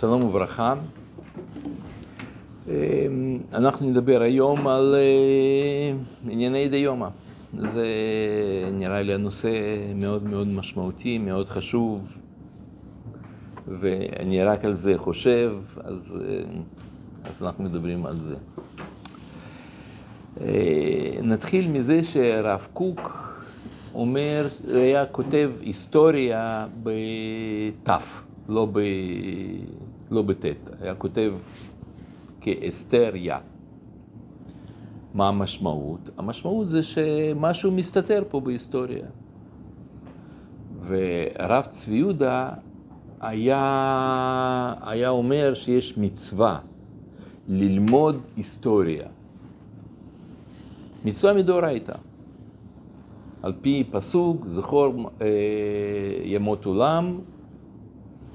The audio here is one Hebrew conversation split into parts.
שלום וברכה. אנחנו נדבר היום על אה, ענייני דיומא. זה נראה לי הנושא מאוד מאוד משמעותי, מאוד חשוב, ואני רק על זה חושב, אז, אה, אז אנחנו מדברים על זה. אה, נתחיל מזה שהרב קוק אומר, היה כותב היסטוריה בתף, לא, ב, לא בטית, היה כותב כאסתריה. מה המשמעות? המשמעות זה שמשהו מסתתר פה בהיסטוריה. והרב צבי יהודה היה, היה אומר שיש מצווה ללמוד היסטוריה. מצווה מדאורייתא. על פי פסוק, זכור אה, ימות עולם,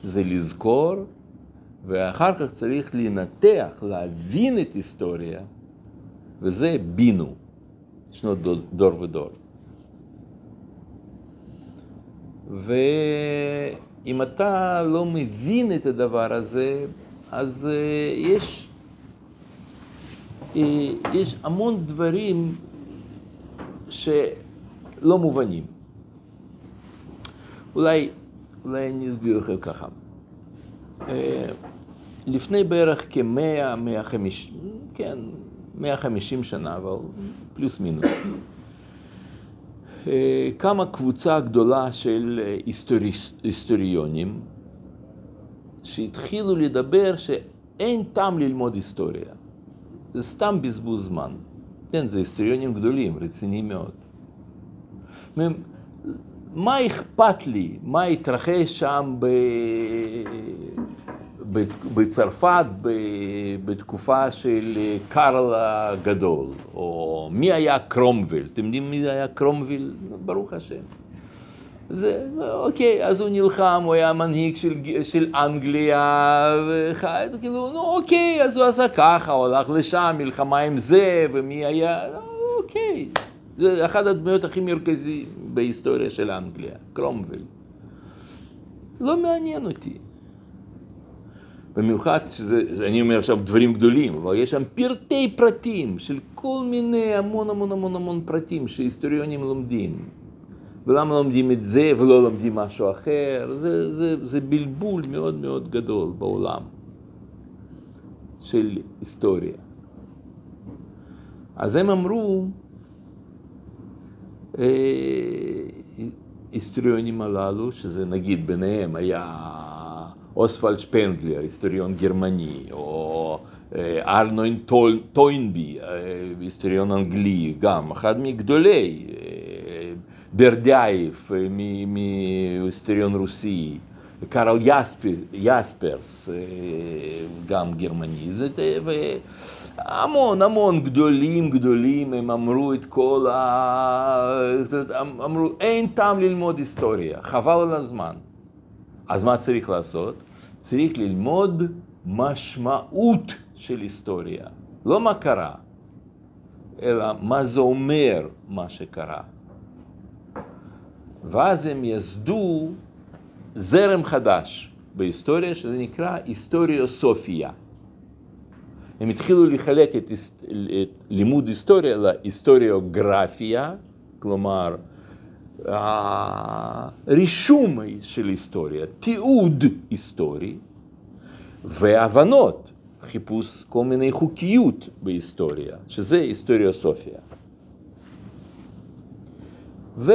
זה לזכור, ואחר כך צריך לנתח, להבין את היסטוריה, וזה בינו, שנות דור ודור. ואם אתה לא מבין את הדבר הזה, אז אה, יש, אה, יש המון דברים שלא מובנים. אולי, אולי אני אסביר לכם ככה. לפני בערך כמאה, מאה חמישים, כן, מאה חמישים שנה, אבל פלוס מינוס. אה, קמה קבוצה גדולה של אה, היסטורי, היסטוריונים שהתחילו לדבר שאין טעם ללמוד היסטוריה. זה סתם בזבוז זמן. כן, זה היסטוריונים גדולים, רציניים מאוד. מה אכפת לי, מה התרחש שם ב... בצרפת בתקופה של אה, קארל הגדול, או מי היה קרומוויל, אתם יודעים מי היה קרומוויל? ברוך השם. זה, אוקיי, אז הוא נלחם, הוא היה מנהיג של, של אנגליה, וחי, כאילו, נו אוקיי, אז הוא עשה ככה, הוא הלך לשם, מלחמה עם זה, ומי היה, אוקיי. זה אחת הדמויות הכי מרכזיות בהיסטוריה של אנגליה, קרומוויל. לא מעניין אותי. במיוחד שזה, אני אומר עכשיו דברים גדולים, אבל יש שם פרטי פרטים של כל מיני המון המון המון המון פרטים שהיסטוריונים לומדים. ולמה לומדים את זה ולא לומדים משהו אחר? זה, זה, זה בלבול מאוד מאוד גדול בעולם של היסטוריה. אז הם אמרו, אה, היסטוריונים הללו, שזה נגיד ביניהם היה אוסוולד שפנגלר, היסטוריון גרמני, או ארנוין טוינבי, היסטוריון אנגלי, גם אחד מגדולי, ברדייף, מהיסטוריון רוסי, קארל יספרס, גם גרמני, והמון המון גדולים גדולים, הם אמרו את כל ה... אמרו, אין טעם ללמוד היסטוריה, חבל על הזמן. אז מה צריך לעשות? צריך ללמוד משמעות של היסטוריה. לא מה קרה, אלא מה זה אומר מה שקרה. ואז הם יסדו זרם חדש בהיסטוריה, שזה נקרא היסטוריוסופיה. הם התחילו לחלק את, את לימוד היסטוריה להיסטוריוגרפיה, כלומר, הרישום של היסטוריה, תיעוד היסטורי והבנות, חיפוש כל מיני חוקיות בהיסטוריה, שזה היסטוריוסופיה. ו,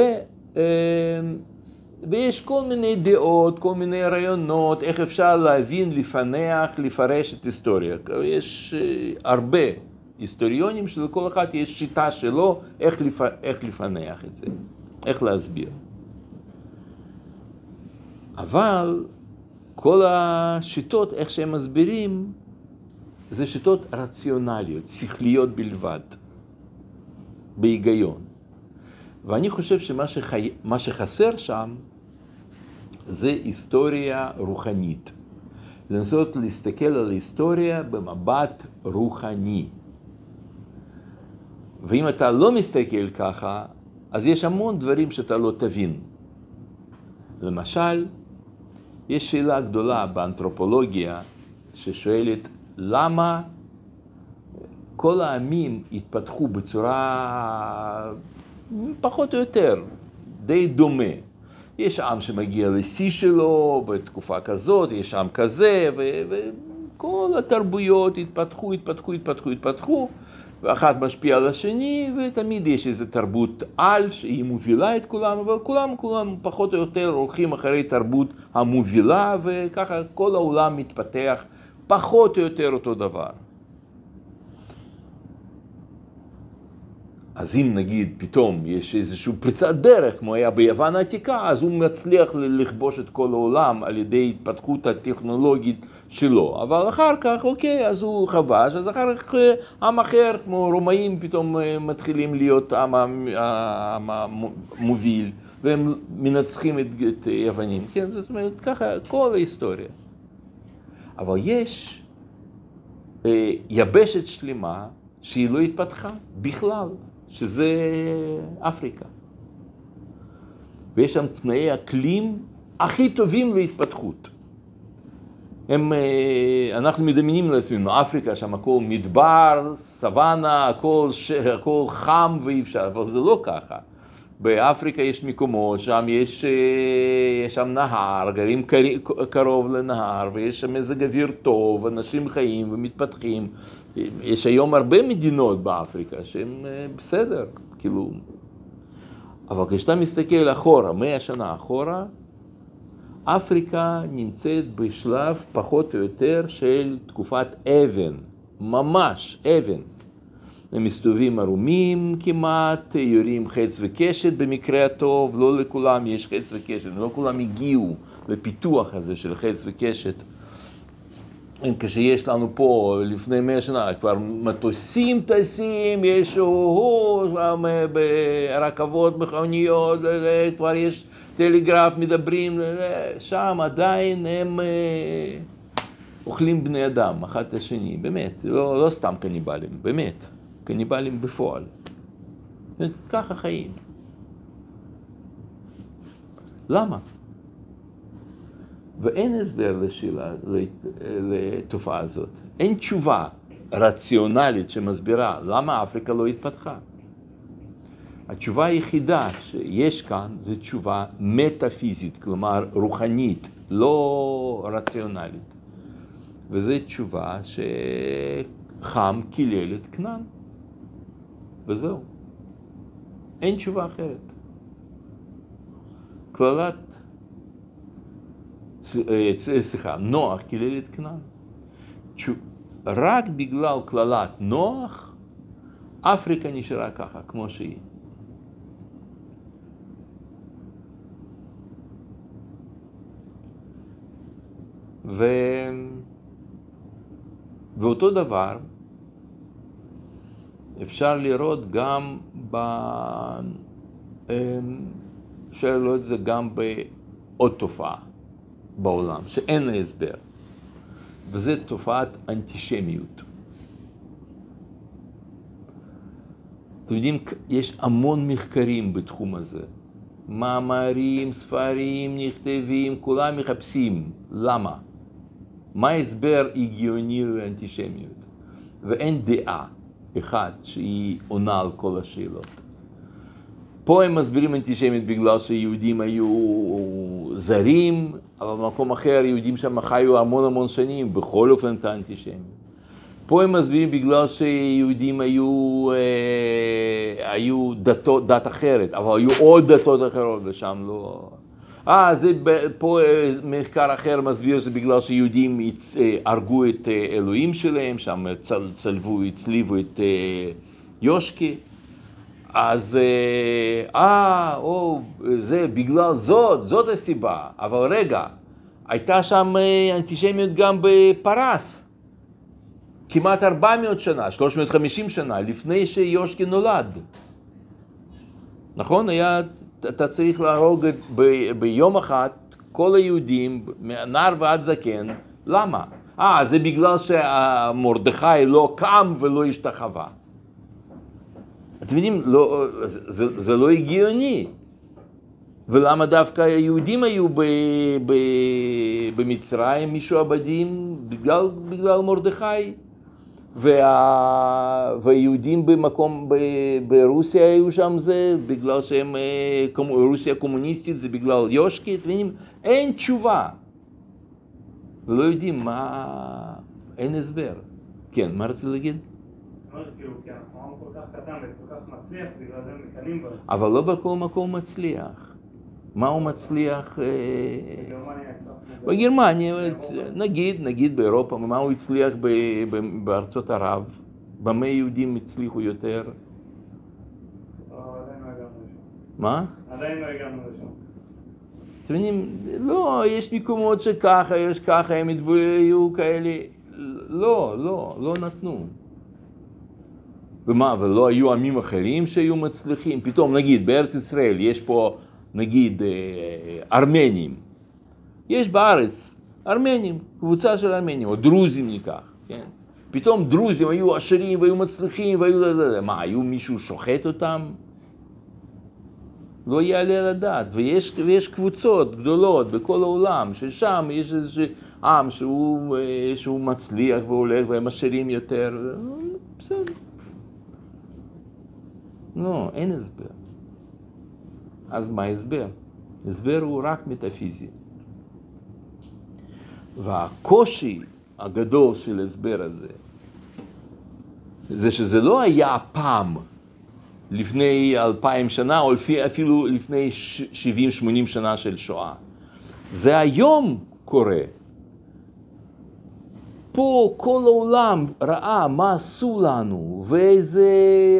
ויש כל מיני דעות, כל מיני רעיונות, איך אפשר להבין, לפענח, לפרש את היסטוריה. יש הרבה היסטוריונים שלכל אחד יש שיטה שלו איך, לפ... איך לפענח את זה. איך להסביר. אבל כל השיטות, איך שהם מסבירים, זה שיטות רציונליות, שכליות בלבד, בהיגיון. ואני חושב שמה שחי... שחסר שם זה היסטוריה רוחנית. לנסות להסתכל על ההיסטוריה במבט רוחני. ואם אתה לא מסתכל ככה, אז יש המון דברים שאתה לא תבין. למשל, יש שאלה גדולה באנתרופולוגיה, ששואלת למה כל העמים התפתחו בצורה פחות או יותר די דומה. יש עם שמגיע לשיא שלו בתקופה כזאת, יש עם כזה, וכל התרבויות התפתחו, התפתחו, התפתחו, התפתחו, ואחת משפיעה על השני, ותמיד יש איזו תרבות על שהיא מובילה את כולם, אבל כולם, כולם פחות או יותר הולכים אחרי תרבות המובילה, וככה כל העולם מתפתח פחות או יותר אותו דבר. אז אם נגיד פתאום יש איזושהי פריצת דרך, כמו היה ביוון העתיקה, אז הוא מצליח לכבוש את כל העולם על ידי התפתחות הטכנולוגית שלו. אבל אחר כך, אוקיי, אז הוא כבש, אז אחר כך אה, עם אחר, כמו רומאים, פתאום אה, מתחילים להיות עם המוביל, והם מנצחים את, את יוונים. כן, זאת אומרת, ככה כל ההיסטוריה. אבל יש אה, יבשת שלמה שהיא לא התפתחה בכלל. שזה אפריקה. ויש שם תנאי אקלים הכי טובים להתפתחות. הם, אה, אנחנו מדמיינים לעצמנו, אפריקה שם הכל מדבר, סוואנה, הכל, ש... הכל חם ואי אפשר, אבל זה לא ככה. באפריקה יש מקומות, שם יש, אה, יש שם נהר, גרים קרוב לנהר, ויש שם מזג אוויר טוב, אנשים חיים ומתפתחים. יש היום הרבה מדינות באפריקה שהן אה, בסדר, כאילו... אבל כשאתה מסתכל אחורה, מאה שנה אחורה, אפריקה נמצאת בשלב פחות או יותר של תקופת אבן, ממש אבן. הם מסתובבים ערומים כמעט, יורים חץ וקשת במקרה הטוב, לא לכולם יש חץ וקשת, לא כולם הגיעו לפיתוח הזה של חץ וקשת. כשיש לנו פה לפני מאה שנה כבר מטוסים טסים, יש ברכבות, מכוניות, כבר יש טלגרף, מדברים, שם עדיין הם אה, אוכלים בני אדם, אחד את השני, באמת, לא, לא סתם קניבלים, באמת. קניבלים בפועל. ככה חיים. למה? ואין הסבר לשאלה, לתופעה הזאת. אין תשובה רציונלית שמסבירה למה אפריקה לא התפתחה. התשובה היחידה שיש כאן זה תשובה מטאפיזית, כלומר רוחנית, לא רציונלית. וזו תשובה שחם קילל את כנען. וזהו. אין תשובה אחרת. קללת, סליחה, נוח קילל את כנען. רק בגלל קללת נוח, אפריקה נשארה ככה, כמו שהיא. ו... ואותו דבר אפשר לראות גם ב... אמ, אפשר לראות את זה גם בעוד תופעה בעולם, שאין לה הסבר, וזה תופעת אנטישמיות. אתם יודעים, יש המון מחקרים בתחום הזה. מאמרים, ספרים, נכתבים, כולם מחפשים. למה? מה ההסבר הגיוני לאנטישמיות? ואין דעה. אחד שהיא עונה על כל השאלות. פה הם מסבירים אנטישמיות בגלל שיהודים היו זרים, אבל במקום אחר יהודים שם חיו המון המון שנים, בכל אופן את האנטישמיות. פה הם מסבירים בגלל שיהודים היו, אה, היו דתות, דת אחרת, אבל היו עוד דתות אחרות ושם לא... אה, זה פה אה, מחקר אחר מסביר שזה בגלל שיהודים אה, הרגו את אה, אלוהים שלהם, שם צל, צלבו, הצליבו את יושקי. אז אה, או, זה בגלל זאת, זאת הסיבה. אבל רגע, הייתה שם אנטישמיות גם בפרס. כמעט 400 שנה, 350 שנה, לפני שיושקי נולד. נכון? היה אתה צריך להרוג ב, ביום אחד כל היהודים, מנער ועד זקן, למה? אה, זה בגלל שמרדכי לא קם ולא השתחווה. אתם יודעים, לא, זה, זה לא הגיוני. ולמה דווקא היהודים היו ב, ב, במצרים משועבדים? בגלל, בגלל מרדכי. וה... והיהודים במקום, ב... ברוסיה היו שם זה בגלל שהם, אה, רוסיה קומוניסטית זה בגלל יושקית, אין תשובה. ולא יודעים מה, אין הסבר. כן, מה רצית להגיד? כאילו, אבל לא בכל מקום מצליח. מה הוא מצליח? אה, בגרמניה, נגיד, נגיד באירופה, מה הוא הצליח בארצות ערב? במה יהודים הצליחו יותר? מה? עדיין לא הגענו לשם. אתם מבינים, לא, יש מקומות שככה, יש ככה, הם היו כאלה, לא, לא, לא נתנו. ומה, ולא היו עמים אחרים שהיו מצליחים? פתאום, נגיד, בארץ ישראל יש פה, נגיד, אה, ארמנים. יש בארץ ארמנים, קבוצה של ארמנים, או דרוזים ניקח, כן? פתאום דרוזים היו עשירים והיו מצליחים והיו... מה, היו מישהו שוחט אותם? לא יעלה על הדעת, ויש, ויש קבוצות גדולות בכל העולם, ששם יש איזה עם שהוא, אה, שהוא מצליח והולך והם עשירים יותר, בסדר. לא, אין הסבר. אז מה ההסבר? הסבר הוא רק מטאפיזי. והקושי הגדול של ההסבר הזה, זה שזה לא היה פעם, לפני אלפיים שנה, או אפילו לפני שבעים, שמונים שנה של שואה. זה היום קורה. פה כל העולם ראה מה עשו לנו, ואיזה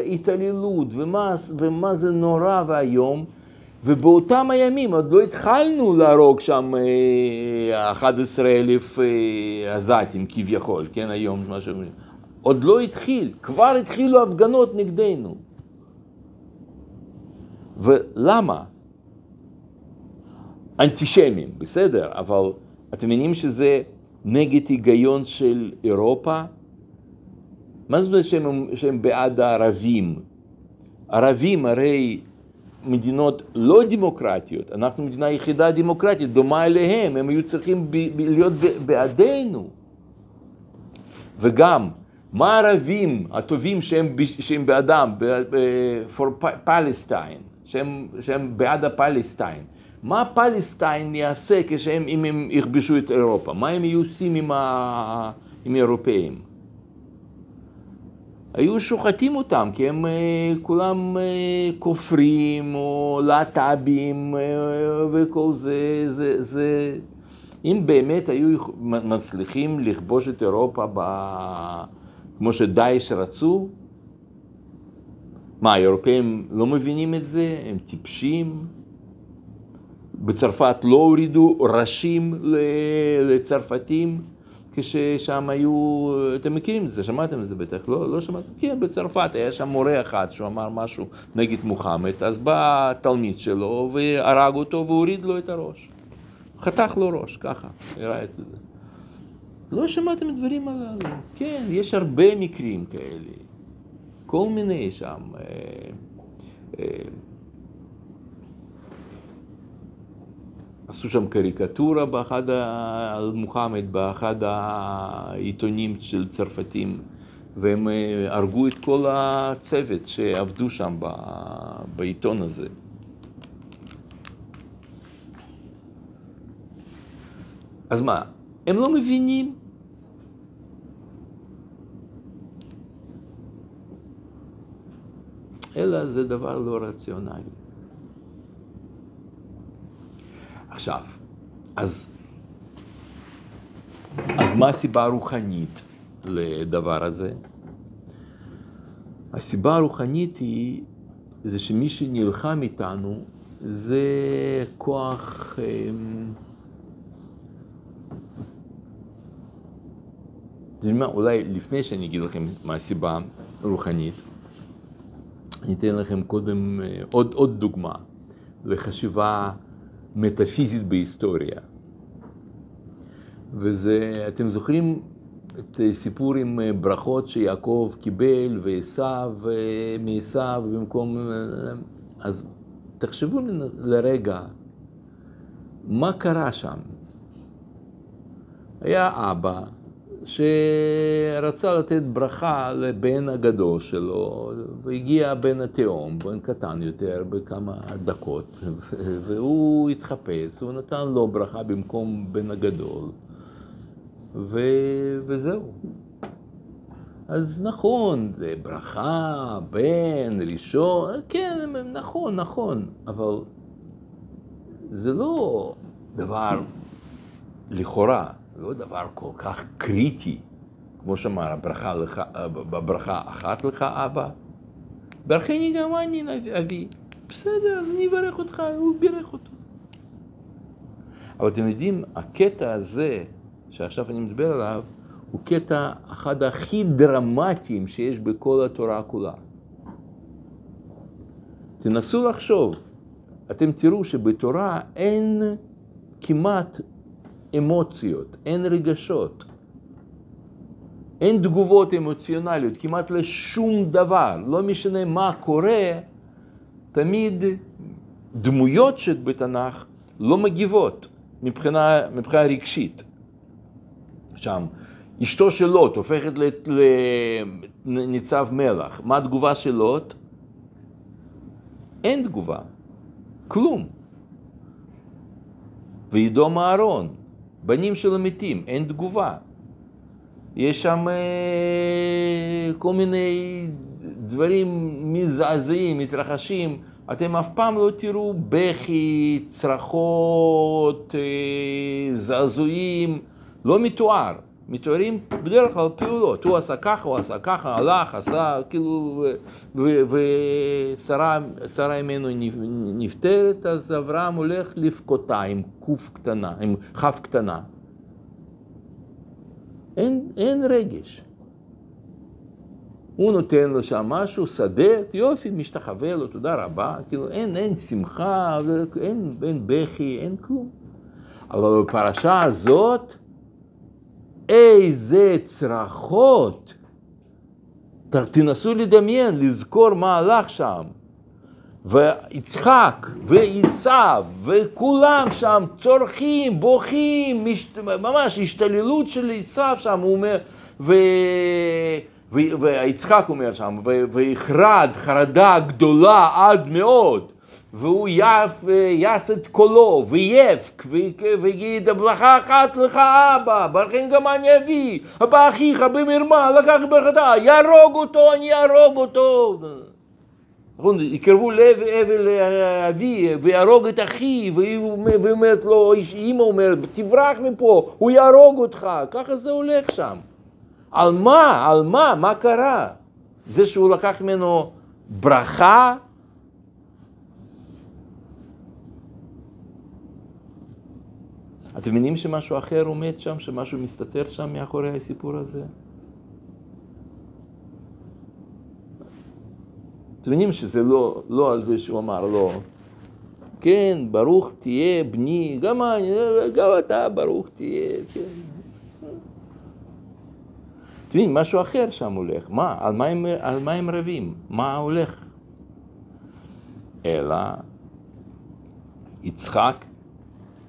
התעללות, ומה, ומה זה נורא ואיום, ובאותם הימים עוד לא התחלנו להרוג שם 11 אה, אלף אה, עזתים כביכול, כן, היום מה שאומרים. עוד לא התחיל, כבר התחילו הפגנות נגדנו. ולמה? אנטישמים, בסדר, אבל אתם מבינים שזה נגד היגיון של אירופה? מה זאת אומרת שהם, שהם בעד הערבים? ערבים הרי מדינות לא דמוקרטיות, אנחנו מדינה יחידה דמוקרטית, דומה אליהם, הם היו צריכים ב, ב, להיות בעדינו. וגם, מה הערבים הטובים שהם, שהם בעדם, for Palestine, שהם, שהם בעד הפלסטיין. מה פלסטיין יעשה כשהם, אם הם יכבשו את אירופה? מה הם יהיו עושים עם, ה... עם האירופאים? היו שוחטים אותם, כי הם אה, כולם אה, כופרים או להט"בים אה, וכל זה, זה, זה... אם באמת היו מצליחים לכבוש את אירופה ב... כמו שדאעש רצו, מה, האירופאים לא מבינים את זה? הם טיפשים? בצרפת לא הורידו ראשים לצרפתים כששם היו, אתם מכירים את זה, שמעתם את זה בטח, לא, לא שמעתם? כן, בצרפת היה שם מורה אחד שהוא אמר משהו נגד מוחמד, אז בא תלמיד שלו והרג אותו והוריד לו את הראש. חתך לו ראש, ככה, הראה את זה. לא שמעתם דברים הללו? כן, יש הרבה מקרים כאלה. כל מיני שם. אה, אה, עשו שם קריקטורה באחד, על מוחמד באחד העיתונים של צרפתים, והם אה, הרגו את כל הצוות שעבדו שם בעיתון הזה. אז מה, הם לא מבינים אלא זה דבר לא רציונלי. עכשיו, אז, אז מה הסיבה הרוחנית לדבר הזה? הסיבה הרוחנית היא, זה שמי שנלחם איתנו זה כוח... אמ, אתם יודעים מה, אולי לפני שאני אגיד לכם מה הסיבה הרוחנית, אני אתן לכם קודם אה, עוד, עוד דוגמה לחשיבה מטאפיזית בהיסטוריה. וזה, אתם זוכרים את הסיפור עם אה, ברכות שיעקב קיבל ועשיו אה, מעשיו במקום... אז תחשבו לרגע מה קרה שם? היה אבא שרצה לתת ברכה לבן הגדול שלו, והגיע הבן התאום, בן קטן יותר, בכמה דקות, והוא התחפש, הוא נתן לו ברכה במקום בן הגדול, ו... וזהו. אז נכון, זה ברכה, בן, ראשון, כן, נכון, נכון, אבל זה לא דבר לכאורה. לא דבר כל כך קריטי, כמו שאמר, הברכה לך, בברכה אחת לך אבא, ברכני גם אני אבי. בסדר, אז אני אברך אותך, הוא בירך אותו. אבל אתם יודעים, הקטע הזה, שעכשיו אני מדבר עליו, הוא קטע אחד הכי דרמטיים שיש בכל התורה כולה. תנסו לחשוב, אתם תראו שבתורה אין כמעט אמוציות, אין רגשות, אין תגובות אמוציונליות, כמעט לשום דבר, לא משנה מה קורה, תמיד דמויות שבתנ"ך לא מגיבות מבחינה, מבחינה רגשית. שם, אשתו של לוט הופכת לניצב מלח, מה התגובה של לוט? אין תגובה, כלום. וידום אהרון, בנים שלו מתים, אין תגובה. יש שם אה, כל מיני דברים מזעזעים, מתרחשים. אתם אף פעם לא תראו בכי, צרחות, אה, זעזועים, לא מתואר. מתוארים בדרך כלל פעולות, הוא עשה ככה, הוא עשה ככה, הלך, עשה, כאילו, ושרה ממנו נפטרת, אז אברהם הולך לבכותה עם קוף קטנה, עם כף קטנה. אין, אין רגש. הוא נותן לו שם משהו, שדה, יופי, משתחווה לו, תודה רבה, כאילו אין, אין שמחה, אין, אין בכי, אין כלום. אבל בפרשה הזאת, איזה צרחות. תנסו לדמיין, לזכור מה הלך שם. ויצחק ועשיו וכולם שם צורכים, בוכים, מש... ממש השתוללות של עשיו שם, הוא אומר, ו... ויצחק אומר שם, ויחרד חרדה גדולה עד מאוד. והוא יף, יעש את קולו, ויבק, ויגיד, ברכה אחת לך אבא, ברכן גם אני אביא, הבא אחיך במרמה, לקח ברכתה, יהרוג אותו, אני אהרוג אותו. נכון, יקרבו לב אבל אבי ויהרוג את אחי, והיא אומרת לו, אימא אומרת, תברח מפה, הוא יהרוג אותך, ככה זה הולך שם. על מה? על מה? מה קרה? זה שהוא לקח ממנו ברכה אתם מבינים שמשהו אחר עומד שם, שמשהו מסתתר שם מאחורי הסיפור הזה? אתם מבינים שזה לא, לא על זה שהוא אמר לא. כן, ברוך תהיה בני, גם, אני, גם אתה ברוך תהיה, כן. אתם מבינים, משהו אחר שם הולך. מה? על מה הם, על מה הם רבים? מה הולך? אלא יצחק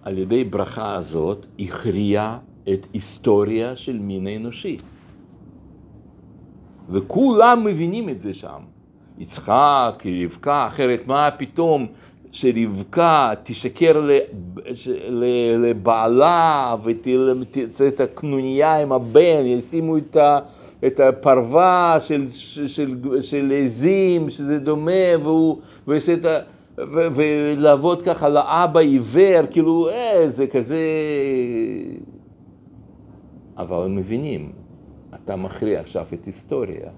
על ידי ברכה הזאת הכריע את היסטוריה של מין האנושי. וכולם מבינים את זה שם. יצחק, רבקה, אחרת מה פתאום שרבקה תשקר לבעלה ותצא את הקנוניה עם הבן, ישימו את, ה, את הפרווה של, עזים, שזה דומה, והוא יעשה את ה... ולעבוד ככה לאבא עיוור, כאילו, אה, זה כזה... אבל הם מבינים, אתה מכריע עכשיו את היסטוריה,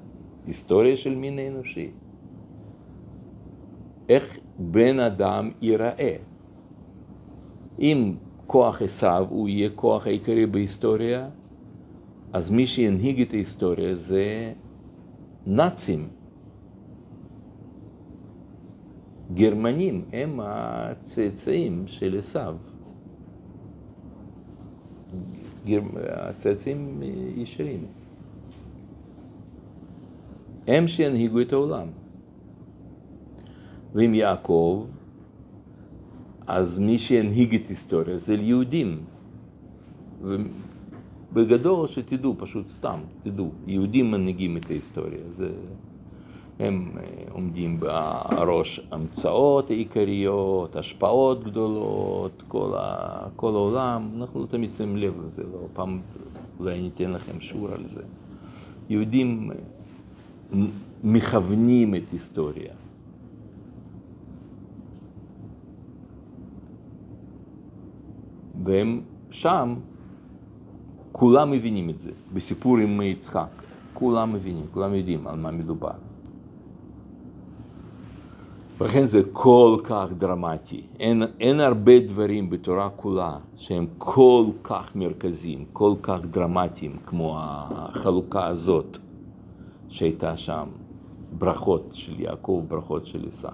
היסטוריה של מין האנושי. איך בן אדם ייראה. אם כוח עשיו הוא יהיה כוח העיקרי בהיסטוריה, אז מי שינהיג את ההיסטוריה זה נאצים. גרמנים הם הצאצאים של עשיו. הצאצאים ישרים. הם שינהיגו את העולם. ועם יעקב, אז מי שהנהיג את היסטוריה זה יהודים. ובגדול שתדעו, פשוט סתם, תדעו, יהודים מנהיגים את ההיסטוריה. זה... הם אה, עומדים בראש המצאות העיקריות, השפעות גדולות, כל, ה, כל העולם, אנחנו לא תמיד שמים לב לזה, לא פעם אולי אני אתן לכם שיעור על זה. יהודים אה, מכוונים את היסטוריה. והם שם, כולם מבינים את זה. בסיפור עם יצחק, כולם מבינים, כולם יודעים על מה מדובר. ולכן זה כל כך דרמטי. אין, אין הרבה דברים בתורה כולה שהם כל כך מרכזיים, כל כך דרמטיים, כמו החלוקה הזאת שהייתה שם, ברכות של יעקב, ברכות של עשיו.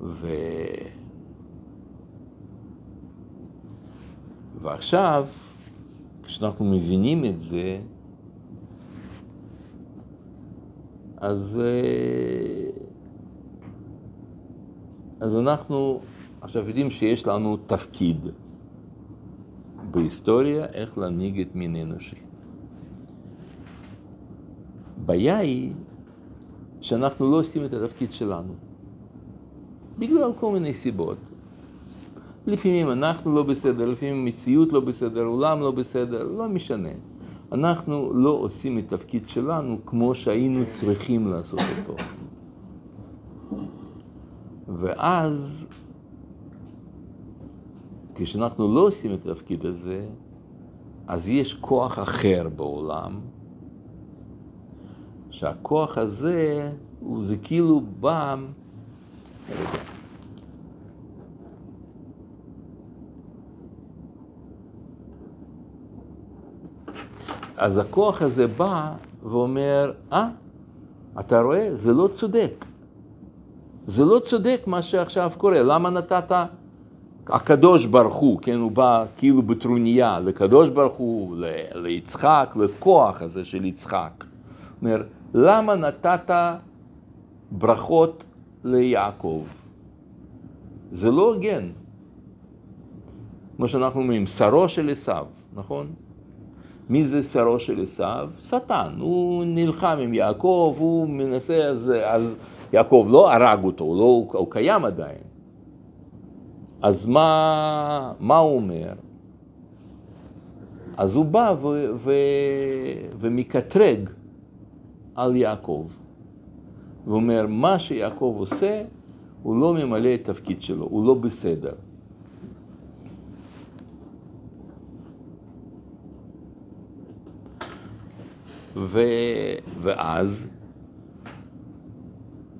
ו... ועכשיו, כשאנחנו מבינים את זה, אז, אה, אז אנחנו עכשיו יודעים שיש לנו תפקיד בהיסטוריה איך להנהיג את מין האנושי. הבעיה היא שאנחנו לא עושים את התפקיד שלנו, בגלל כל מיני סיבות. לפעמים אנחנו לא בסדר, לפעמים המציאות לא בסדר, עולם לא בסדר, לא משנה. אנחנו לא עושים את התפקיד שלנו כמו שהיינו צריכים לעשות אותו. ואז, כשאנחנו לא עושים את התפקיד הזה, אז יש כוח אחר בעולם, שהכוח הזה, הוא זה כאילו בא... אז הכוח הזה בא ואומר, אה, אתה רואה? זה לא צודק. זה לא צודק מה שעכשיו קורה. למה נתת הקדוש ברוך הוא, כן, הוא בא כאילו בטרוניה לקדוש ברוך הוא, ליצחק, לכוח הזה של יצחק. אומר, למה נתת ברכות ליעקב? זה לא הוגן. כמו שאנחנו אומרים, שרו של עשיו, נכון? מי זה שרו של עשיו? שטן. הוא נלחם עם יעקב, הוא מנסה, אז, אז יעקב לא הרג אותו, הוא, לא, הוא קיים עדיין. אז מה, מה הוא אומר? אז הוא בא ו, ו, ומקטרג על יעקב. ואומר, מה שיעקב עושה, הוא לא ממלא את התפקיד שלו, הוא לא בסדר. ו... ואז,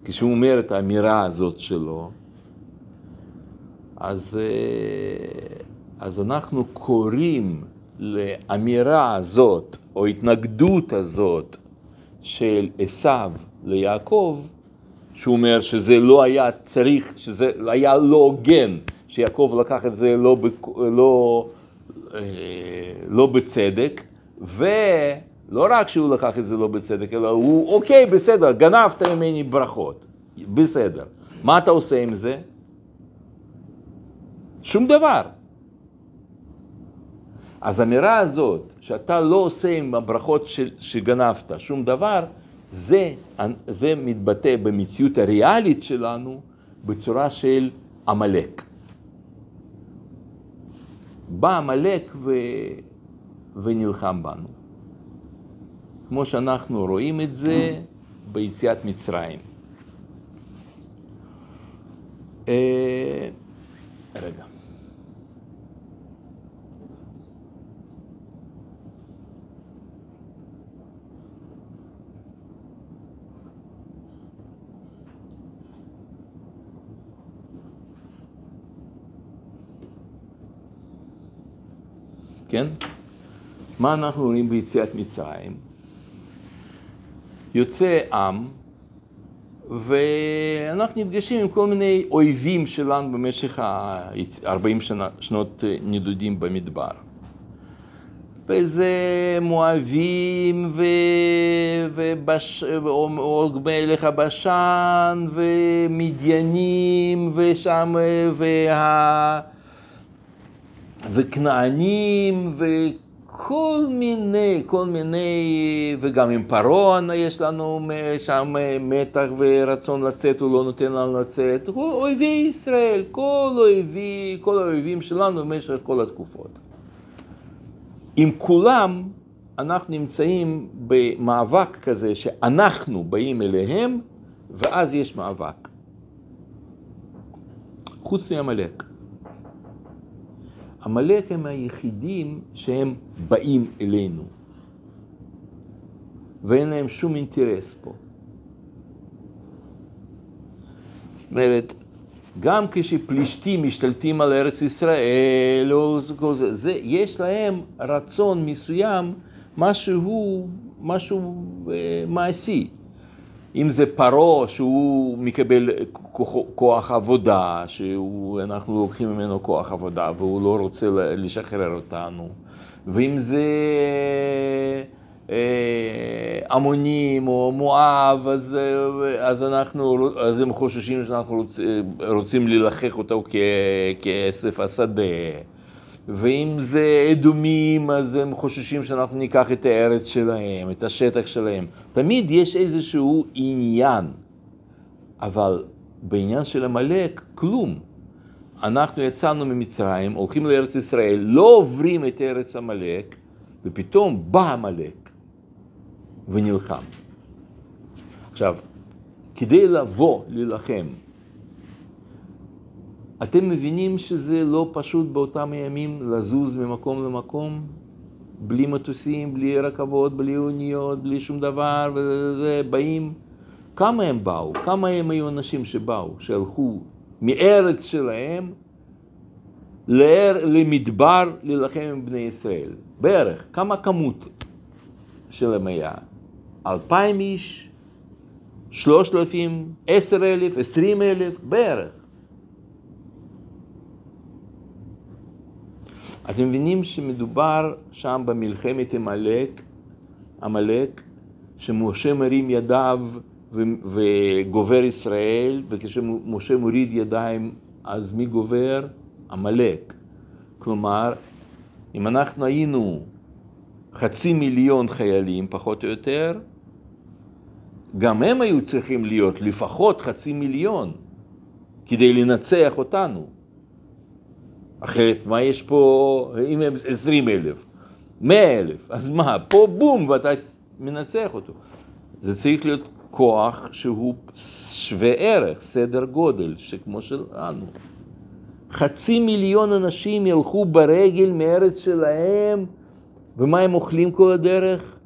כשהוא אומר את האמירה הזאת שלו, אז, אה, אז אנחנו קוראים לאמירה הזאת, או התנגדות הזאת של עשיו ליעקב, שהוא אומר שזה לא היה צריך, שזה היה לא הוגן, שיעקב לקח את זה לא, לא, אה, לא בצדק, ו... לא רק שהוא לקח את זה לא בצדק, אלא הוא, אוקיי, בסדר, גנבת ממני ברכות, בסדר. מה אתה עושה עם זה? שום דבר. אז האמירה הזאת, שאתה לא עושה עם הברכות שגנבת שום דבר, זה, זה מתבטא במציאות הריאלית שלנו בצורה של עמלק. בא עמלק ו... ונלחם בנו. כמו שאנחנו רואים את זה ביציאת מצרים. אה, רגע. כן? מה אנחנו רואים ביציאת מצרים? יוצא עם, ואנחנו נפגשים עם כל מיני אויבים שלנו במשך ה-40 שנה, שנות נדודים במדבר. וזה מואבים ו... עוג מלך הבשן ומדיינים ושם וה... וכנענים וכל מיני, כל מיני, וגם עם פרעה יש לנו שם מתח ורצון לצאת, הוא לא נותן לנו לצאת, אויבי ישראל, כל אויבי, כל האויבים שלנו במשך כל התקופות. עם כולם אנחנו נמצאים במאבק כזה שאנחנו באים אליהם ואז יש מאבק. חוץ מעמלק. עמלק הם היחידים שהם באים אלינו ואין להם שום אינטרס פה. זאת אומרת, גם כשפלישתים משתלטים על ארץ ישראל, או כל זה, זה, יש להם רצון מסוים, משהו, משהו אה, מעשי. אם זה פרעה שהוא מקבל כוח, כוח עבודה, שאנחנו לוקחים ממנו כוח עבודה והוא לא רוצה לשחרר אותנו, ואם זה עמונים אה, או מואב, אז, אז, אנחנו, אז הם חוששים שאנחנו רוצ, רוצים ללחך אותו כ, כסף השדה. ואם זה אדומים, אז הם חוששים שאנחנו ניקח את הארץ שלהם, את השטח שלהם. תמיד יש איזשהו עניין, אבל בעניין של עמלק, כלום. אנחנו יצאנו ממצרים, הולכים לארץ ישראל, לא עוברים את ארץ עמלק, ופתאום בא עמלק ונלחם. עכשיו, כדי לבוא להילחם אתם מבינים שזה לא פשוט באותם ימים לזוז ממקום למקום? בלי מטוסים, בלי רכבות, בלי אוניות, בלי שום דבר, וזה, באים. כמה הם באו? כמה הם היו אנשים שבאו, שהלכו מארץ שלהם לאר, למדבר להילחם עם בני ישראל? בערך. כמה כמות שלהם היה? אלפיים איש? שלושת אלפים? עשר אלף? עשרים אלף? בערך. אתם מבינים שמדובר שם במלחמת עמלק, עמלק, שמשה מרים ידיו וגובר ישראל, וכשמשה מוריד ידיים, אז מי גובר? עמלק. כלומר, אם אנחנו היינו חצי מיליון חיילים, פחות או יותר, גם הם היו צריכים להיות לפחות חצי מיליון כדי לנצח אותנו. אחרת, מה יש פה, אם הם עשרים אלף, מאה אלף, אז מה, פה בום, ואתה מנצח אותו. זה צריך להיות כוח שהוא שווה ערך, סדר גודל, שכמו שלנו. חצי מיליון אנשים ילכו ברגל מארץ שלהם, ומה הם אוכלים כל הדרך?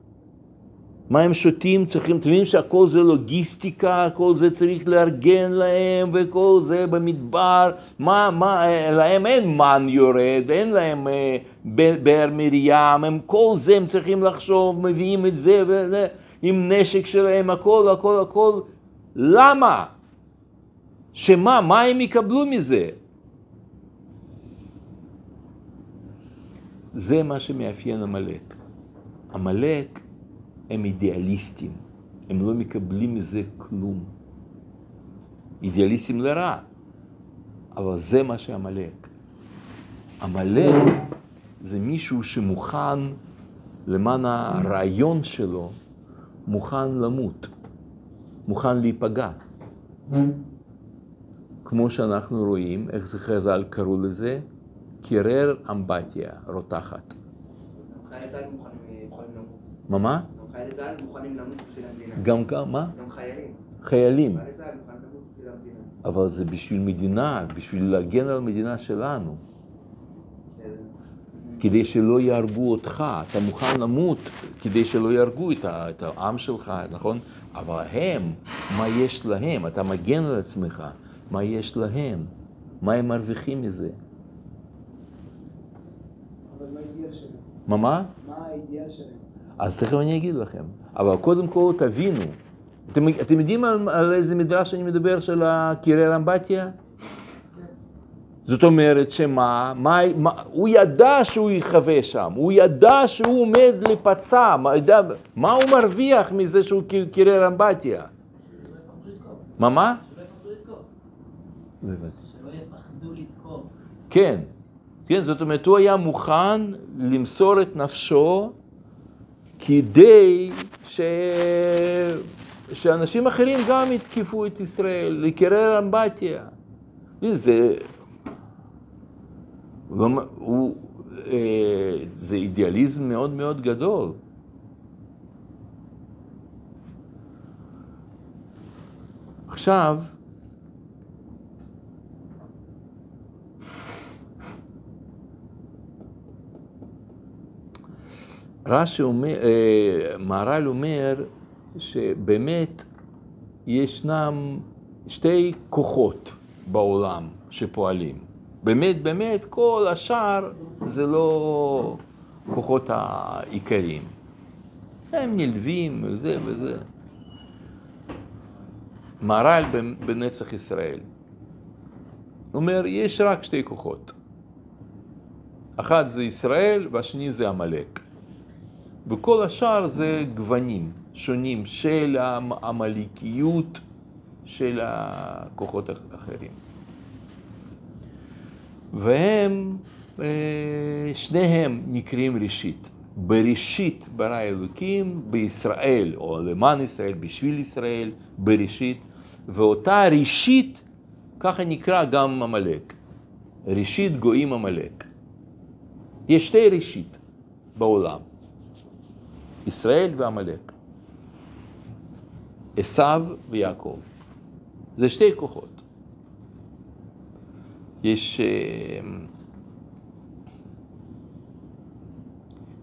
מה הם שותים? צריכים, אתם מבינים שהכל זה לוגיסטיקה, כל זה צריך לארגן להם, וכל זה במדבר, מה, מה, להם אין מן יורד, אין להם אה, באר מרים, הם כל זה הם צריכים לחשוב, מביאים את זה, וזה, עם נשק שלהם, הכל, הכל, הכל, למה? שמה, מה הם יקבלו מזה? זה מה שמאפיין עמלק. עמלק הם אידיאליסטים, הם לא מקבלים מזה כלום. אידיאליסטים לרע, אבל זה מה שעמלק. עמלק זה מישהו שמוכן, למען הרעיון שלו, מוכן למות, מוכן להיפגע. כמו שאנחנו רואים, איך זה חז"ל קראו לזה? קירר אמבטיה רותחת. מה מה? חיילי צה"ל מוכנים למות בשביל המדינה. גם כמה? גם חיילים. חיילים. חיילי צה"ל מוכנים למות בשביל המדינה. אבל זה בשביל מדינה, בשביל להגן על המדינה שלנו. כדי שלא יהרגו אותך, אתה מוכן למות כדי שלא יהרגו את, את העם שלך, נכון? אבל הם, מה יש להם? אתה מגן על עצמך, מה יש להם? מה הם מרוויחים מזה? מה מה? מה האידיאל שלהם? אז תכף אני אגיד לכם. אבל קודם כל תבינו. אתם, אתם יודעים על, על איזה מדרש אני מדבר של הקירר אמבטיה? זאת אומרת שמה, מה, מה, הוא ידע שהוא יחווה שם, הוא ידע שהוא עומד לפצע, מה, ידע, מה הוא מרוויח מזה שהוא ק- קירר אמבטיה? מה מה? לא. שלא יפחדו לתקוף. כן, כן, זאת אומרת, הוא היה מוכן למסור את נפשו כדי ש... שאנשים אחרים גם יתקפו את ישראל, לקרר אמבטיה. זה... הוא, אה, זה אידיאליזם מאוד מאוד גדול. עכשיו, רש"י אומר, אה, מהר"ל אומר שבאמת ישנם שתי כוחות בעולם שפועלים. באמת, באמת, כל השאר זה לא כוחות העיקריים. הם נלווים וזה וזה. מהר"ל בנצח ישראל אומר, יש רק שתי כוחות. אחד זה ישראל והשני זה עמלק. וכל השאר זה גוונים שונים של העמלקיות של הכוחות האחרים. והם, אה, שניהם נקראים ראשית. בראשית ברא אלוקים, בישראל, או למען ישראל, בשביל ישראל, בראשית, ואותה ראשית, ככה נקרא גם עמלק. ראשית גויים עמלק. יש שתי ראשית בעולם. ישראל ועמלק. עשיו ויעקב. זה שתי כוחות. יש, אה,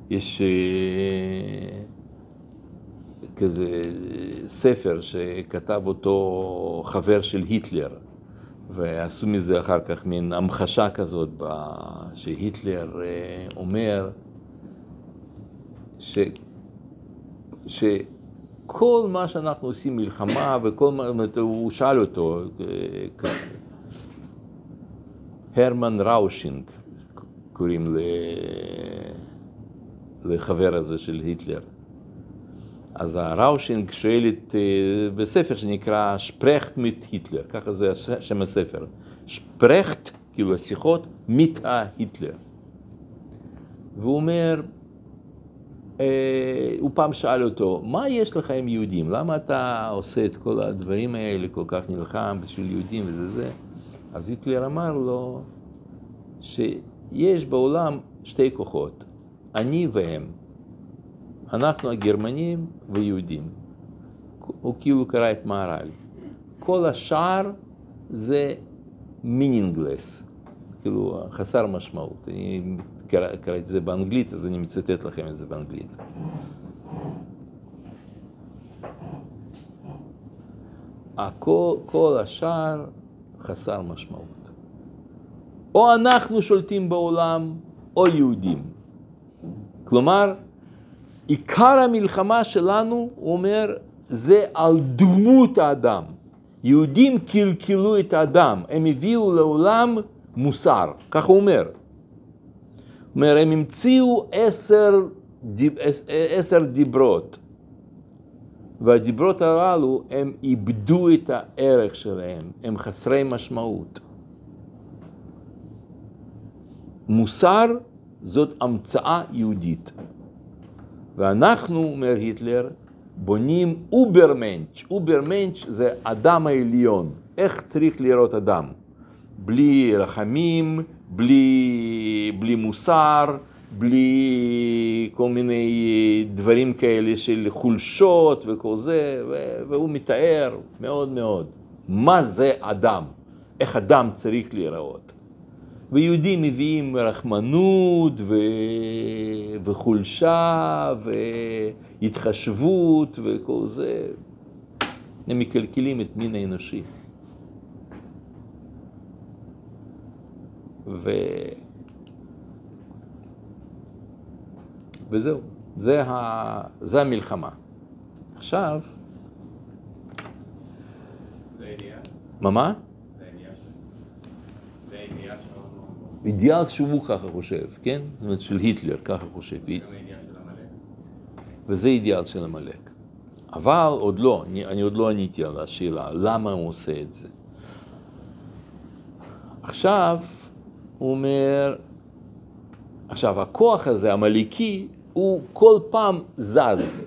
יש אה, כזה ספר שכתב אותו חבר של היטלר, ועשו מזה אחר כך מין המחשה כזאת, שהיטלר אה, אומר ש... שכל מה שאנחנו עושים מלחמה וכל מה, הוא שאל אותו, הרמן ראושינג קוראים לחבר הזה של היטלר. אז הראושינג שואל את, בספר שנקרא שפרכט מיט היטלר, ככה זה שם הספר. שפרכט, כאילו השיחות, מיט ההיטלר. והוא אומר, הוא פעם שאל אותו, מה יש לך עם יהודים? למה אתה עושה את כל הדברים האלה, כל כך נלחם בשביל יהודים וזה זה? אז היטלר אמר לו שיש בעולם שתי כוחות, אני והם. אנחנו הגרמנים ויהודים. הוא כאילו קרא את מהר"ל. כל השאר זה מינינגלס, כאילו חסר משמעות. אני קראתי את זה באנגלית, אז אני מצטט לכם את זה באנגלית. הכל, כל השאר חסר משמעות. או אנחנו שולטים בעולם, או יהודים. כלומר, עיקר המלחמה שלנו, הוא אומר, זה על דמות האדם. יהודים קלקלו את האדם, הם הביאו לעולם מוסר, ככה הוא אומר. אומר, הם המציאו עשר, דיב, עשר דיברות, והדיברות הללו, הם איבדו את הערך שלהם, הם חסרי משמעות. מוסר זאת המצאה יהודית. ואנחנו, אומר היטלר, בונים Übermensch, Übermensch זה אדם העליון, איך צריך לראות אדם? בלי רחמים, בלי, בלי מוסר, בלי כל מיני דברים כאלה של חולשות וכל זה, והוא מתאר מאוד מאוד מה זה אדם, איך אדם צריך להיראות. ויהודים מביאים רחמנות ו... וחולשה והתחשבות וכל זה, הם מקלקלים את מין האנושי. ו... וזהו, זה, ה... זה המלחמה. עכשיו... זה הידיעה? מה מה? זה? זה? אידיאל שהוא ככה חושב, כן? זאת אומרת של היטלר, ככה חושב. וזה אידיאל של עמלק. אבל עוד לא, אני, אני עוד לא עניתי על השאלה, למה הוא עושה את זה. עכשיו, הוא אומר, עכשיו הכוח הזה, עמלקי, הוא כל פעם זז.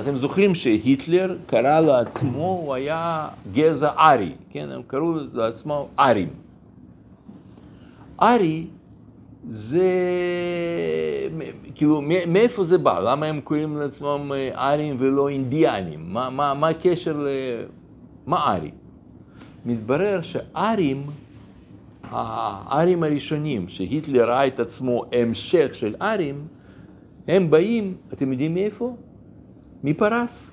אתם זוכרים שהיטלר קרא לעצמו, הוא היה גזע ארי, כן? הם קראו לעצמו ארים. ארי זה, כאילו, מאיפה זה בא? למה הם קוראים לעצמם ארים ולא אינדיאנים? מה, מה, מה הקשר ל... מה ארי? מתברר שארים, הארים הראשונים, שהיטלר ראה את עצמו המשך של ארים, הם באים, אתם יודעים מאיפה? מפרס.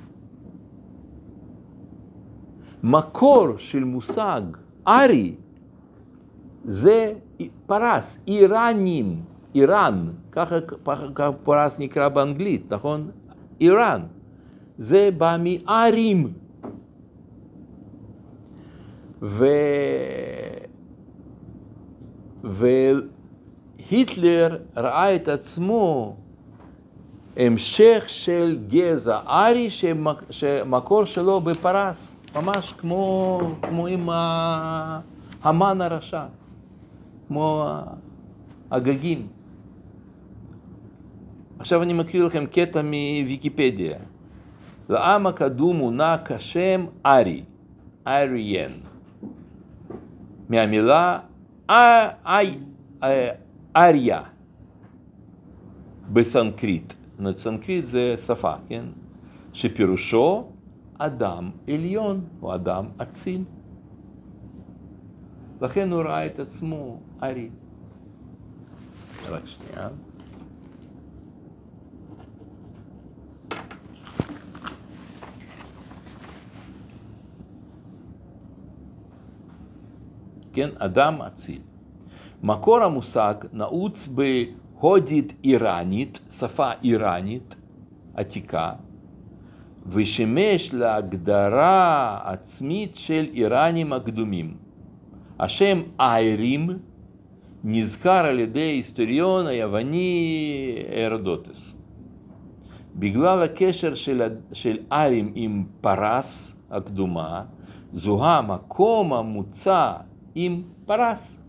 מקור של מושג ארי זה פרס, איראנים, איראן, ככה, פרס נקרא באנגלית, נכון? איראן. זה בא מארים. ו... והיטלר ראה את עצמו המשך של גזע ארי שמקור שלו בפרס, ממש כמו, כמו עם המן הרשע. כמו הגגים. עכשיו אני מקריא לכם קטע מוויקיפדיה. לעם הקדום מונה כשם ארי, אריאן, מהמילה אריה בסנקריט. סנקריט זה שפה, כן? שפירושו אדם עליון או אדם אציל. לכן הוא ראה את עצמו ארי. רק שנייה. כן, אדם אציל. מקור המושג נעוץ בהודית איראנית, שפה איראנית עתיקה, ושימש להגדרה עצמית של איראנים הקדומים. השם איירים נזכר על ידי היסטוריון היווני הרודוטס. בגלל הקשר של, של ארים עם פרס הקדומה, זוהה מקום המוצע עם פרס,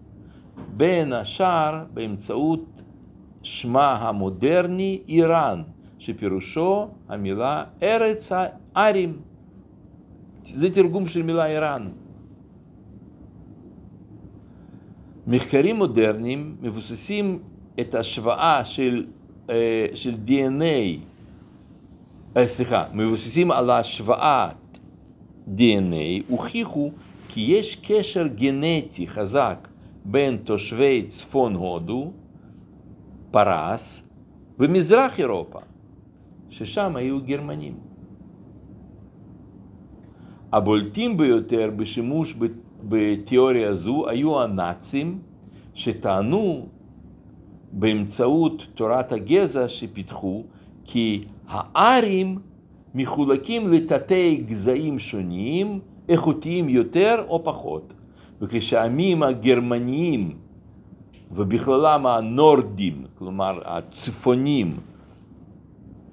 בין השאר באמצעות שמה המודרני איראן, שפירושו המילה ארץ הארים. זה תרגום של מילה איראן. מחקרים מודרניים מבוססים את ההשוואה של, אה, של DNA, אה, סליחה, מבוססים על השוואת DNA, הוכיחו כי יש קשר גנטי חזק בין תושבי צפון הודו, פרס, ומזרח אירופה, ששם היו גרמנים. הבולטים ביותר בשימוש בתיאוריה זו היו הנאצים שטענו באמצעות תורת הגזע שפיתחו כי הארים מחולקים לתתי גזעים שונים, איכותיים יותר או פחות, וכשהעמים הגרמניים ובכללם הנורדים, כלומר הצפונים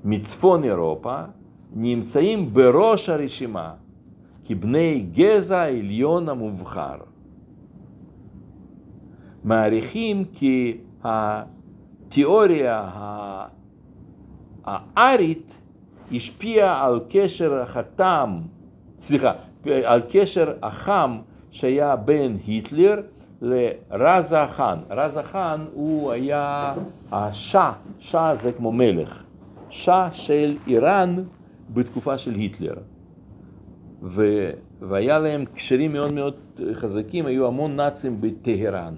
מצפון אירופה, נמצאים בראש הרשימה. כבני גזע עליון המובחר. מעריכים כי התיאוריה הארית השפיעה על קשר החתם, סליחה, על קשר החם שהיה בין היטלר לרזה חאן. רזה חאן הוא היה השאה, שאה זה כמו מלך, שאה של איראן בתקופה של היטלר. ו... והיה להם קשרים מאוד מאוד חזקים, היו המון נאצים בטהרן.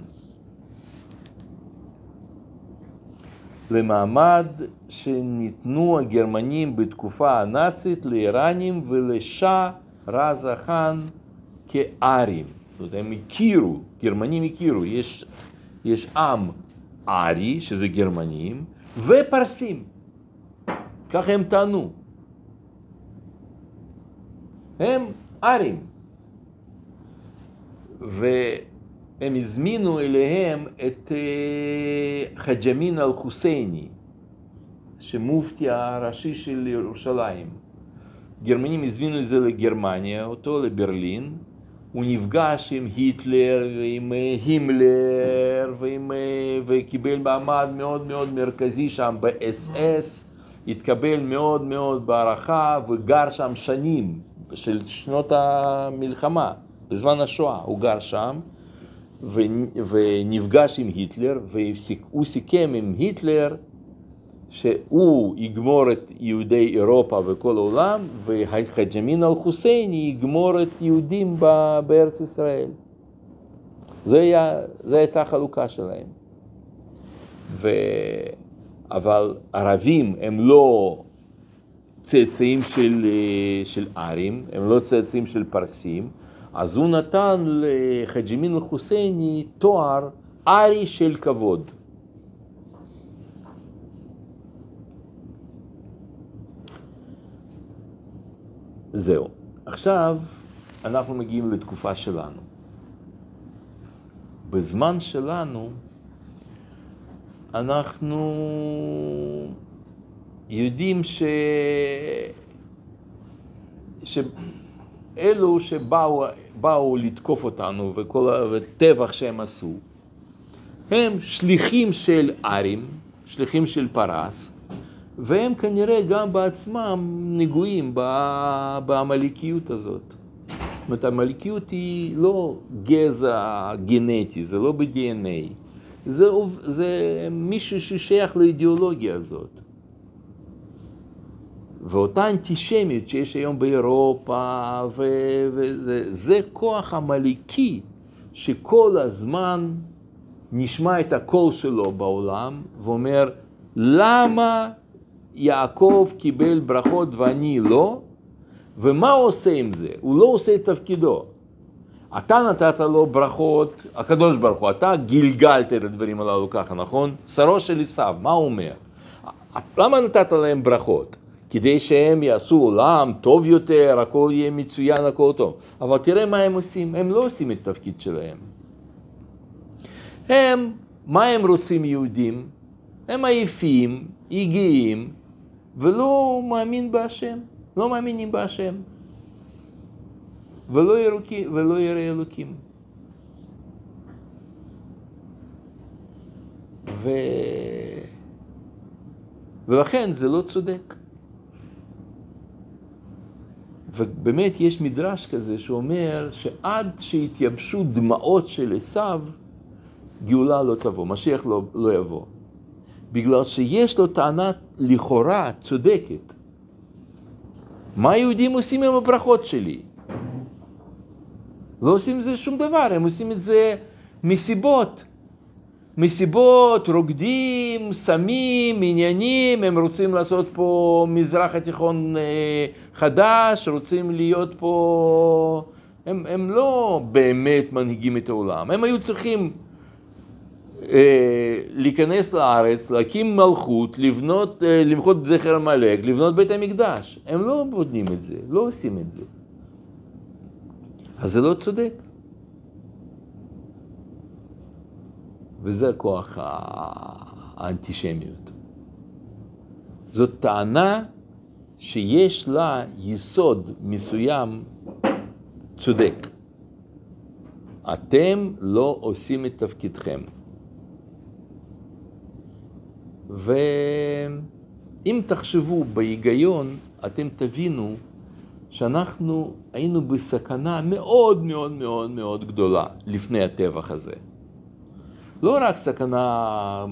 למעמד שניתנו הגרמנים בתקופה הנאצית לאיראנים ולשאה רזה חאן כארים. זאת אומרת, הם הכירו, גרמנים הכירו, יש, יש עם ארי, שזה גרמנים, ופרסים. ככה הם טענו. הם ארים. הם הזמינו אליהם את חאג' אמין אל-חוסייני, שמופתי הראשי של ירושלים. גרמנים הזמינו את זה לגרמניה, אותו לברלין, הוא נפגש עם היטלר ועם הימלר ועם, וקיבל מעמד מאוד מאוד מרכזי שם ב-SS, התקבל מאוד מאוד בהערכה וגר שם שנים, של שנות המלחמה, בזמן השואה הוא גר שם ונפגש עם היטלר והוא סיכם עם היטלר שהוא יגמור את יהודי אירופה וכל העולם, וחאג' אמין אל-חוסייני יגמור את יהודים בארץ ישראל. זו הייתה החלוקה שלהם. ו... אבל ערבים הם לא צאצאים של, של ארים, הם לא צאצאים של פרסים, אז הוא נתן לחאג' אמין אל-חוסייני תואר ארי של כבוד. זהו. עכשיו אנחנו מגיעים לתקופה שלנו. בזמן שלנו אנחנו יודעים ש... שאלו שבאו באו לתקוף אותנו וכל הטבח שהם עשו, הם שליחים של ארים, שליחים של פרס, והם כנראה גם בעצמם נגועים בעמלקיות הזאת. זאת אומרת, המלכיות היא לא גזע גנטי, זה לא ב-DNA, זה, זה מישהו ששייך לאידיאולוגיה הזאת. ואותה אנטישמיות שיש היום באירופה, ו- וזה זה כוח עמלקי שכל הזמן נשמע את הקול שלו בעולם ואומר, למה יעקב קיבל ברכות ואני לא? ומה הוא עושה עם זה? הוא לא עושה את תפקידו. אתה נתת לו ברכות, הקדוש ברוך הוא, אתה גלגלת את הדברים הללו ככה, נכון? שרו של עשיו, מה הוא אומר? למה נתת להם ברכות? כדי שהם יעשו עולם טוב יותר, הכל יהיה מצוין, הכל טוב. אבל תראה מה הם עושים, הם לא עושים את התפקיד שלהם. הם, מה הם רוצים יהודים? הם עייפים, יגעים, ולא מאמין בהשם, לא מאמינים בהשם. ולא, ירוקי, ולא ירא אלוקים. ו... ולכן זה לא צודק. ובאמת יש מדרש כזה שאומר שעד שיתייבשו דמעות של עשיו, גאולה לא תבוא, משיח לא, לא יבוא. בגלל שיש לו טענה לכאורה צודקת. מה היהודים עושים עם הברכות שלי? לא עושים זה שום דבר, הם עושים את זה מסיבות. מסיבות, רוקדים, סמים, עניינים, הם רוצים לעשות פה מזרח התיכון אה, חדש, רוצים להיות פה... הם, הם לא באמת מנהיגים את העולם, הם היו צריכים להיכנס לארץ, להקים מלכות, לבנות, אה, למחות זכר עמלק, לבנות בית המקדש. הם לא בונים את זה, לא עושים את זה. אז זה לא צודק. וזה כוח האנטישמיות. זאת טענה שיש לה יסוד מסוים צודק. אתם לא עושים את תפקידכם. ואם תחשבו בהיגיון, אתם תבינו שאנחנו היינו בסכנה מאוד מאוד מאוד מאוד גדולה לפני הטבח הזה. לא רק סכנה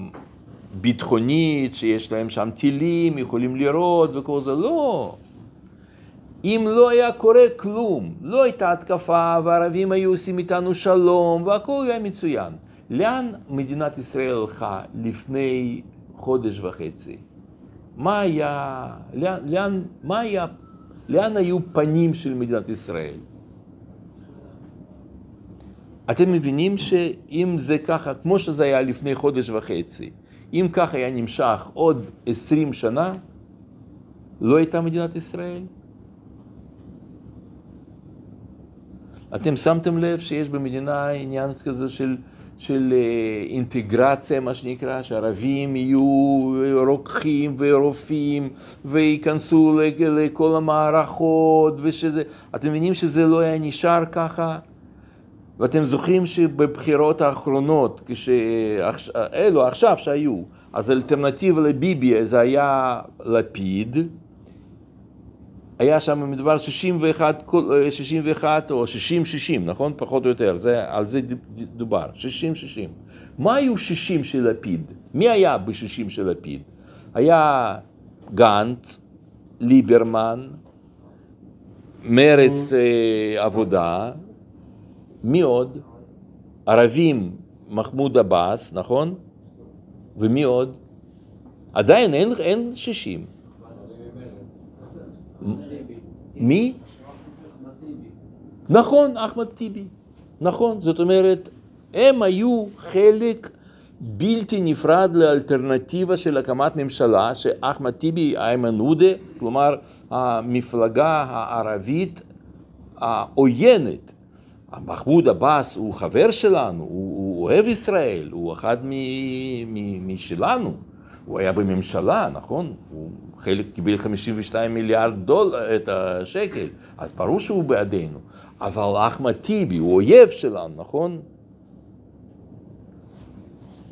ביטחונית, שיש להם שם טילים, יכולים לירות וכל זה, לא. אם לא היה קורה כלום, לא הייתה התקפה והערבים היו עושים איתנו שלום והכל היה מצוין. לאן מדינת ישראל הלכה לפני חודש וחצי? מה היה, לאן, לאן, מה היה, לאן היו פנים של מדינת ישראל? אתם מבינים שאם זה ככה, כמו שזה היה לפני חודש וחצי, אם ככה היה נמשך עוד עשרים שנה, לא הייתה מדינת ישראל? אתם שמתם לב שיש במדינה עניין כזה של, של אה, אינטגרציה, מה שנקרא, שערבים יהיו רוקחים ורופאים וייכנסו לכל המערכות ושזה... אתם מבינים שזה לא היה נשאר ככה? ואתם זוכרים שבבחירות האחרונות, כשאלו עכשיו שהיו, אז האלטרנטיבה לביבי זה היה לפיד, היה שם מדובר 61, כל- אה, 61 או 60-60, נכון? פחות או יותר, זה, על זה דובר, 60-60. מה היו 60 של לפיד? מי היה ב-60 של לפיד? היה גנץ, ליברמן, מרץ אה, עבודה, מי עוד? ערבים, מחמוד עבאס, נכון? ומי עוד? עדיין אין, אין 60. מי? נכון, אחמד טיבי. נכון, זאת אומרת, הם היו חלק בלתי נפרד לאלטרנטיבה של הקמת ממשלה, שאחמד טיבי, איימן עודה, כלומר המפלגה הערבית העוינת. מחמוד עבאס הוא חבר שלנו, הוא, הוא אוהב ישראל, הוא אחד מ, מ, משלנו. הוא היה בממשלה, נכון? הוא חלק קיבל 52 מיליארד דולר, את השקל, אז ברור שהוא בעדינו. אבל אחמד טיבי הוא אויב שלנו, נכון?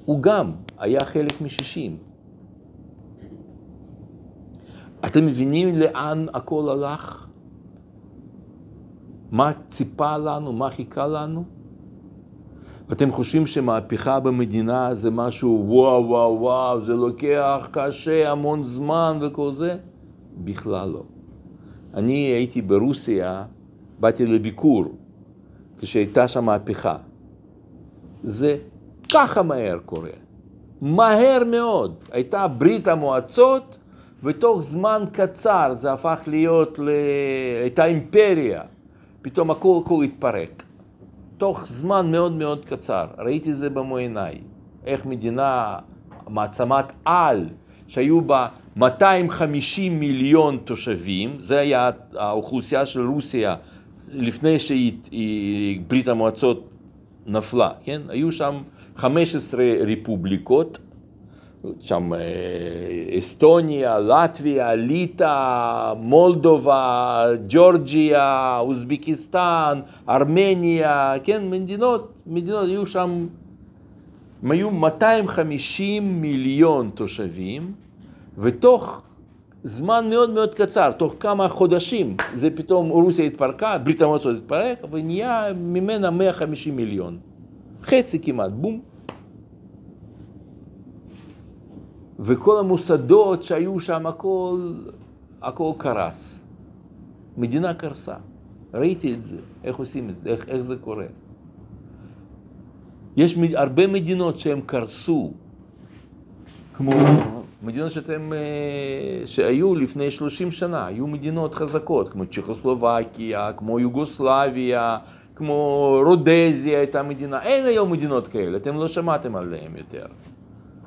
הוא גם היה חלק מ-60. אתם מבינים לאן הכל הלך? מה ציפה לנו, מה חיכה לנו? ואתם חושבים שמהפכה במדינה זה משהו וואו וואו וואו, זה לוקח קשה, המון זמן וכל זה? בכלל לא. אני הייתי ברוסיה, באתי לביקור, כשהייתה שם מהפכה. זה ככה מהר קורה. מהר מאוד. הייתה ברית המועצות, ותוך זמן קצר זה הפך להיות, ל... הייתה אימפריה. פתאום הכל הכל התפרק. תוך זמן מאוד מאוד קצר, ראיתי זה במו עיניי, איך מדינה, מעצמת על, שהיו בה 250 מיליון תושבים, זה היה האוכלוסייה של רוסיה לפני שברית המועצות נפלה, כן? היו שם 15 רפובליקות, שם אה, אסטוניה, לטביה, ליטא, מולדובה, ג'ורג'יה, אוזבקיסטן, ארמניה, כן, מדינות, מדינות, היו שם, הם היו 250 מיליון תושבים, ותוך זמן מאוד מאוד קצר, תוך כמה חודשים, זה פתאום רוסיה התפרקה, ברית המועצות התפרק, ונהיה ממנה 150 מיליון. חצי כמעט, בום. וכל המוסדות שהיו שם, הכל, הכל קרס. מדינה קרסה. ראיתי את זה, איך עושים את זה, איך, איך זה קורה. יש הרבה מדינות שהן קרסו, כמו מדינות שאתם, אה, שהיו לפני 30 שנה, היו מדינות חזקות, כמו צ'כוסלובקיה, כמו יוגוסלביה, כמו רודזיה הייתה מדינה, אין היום מדינות כאלה, אתם לא שמעתם עליהן יותר.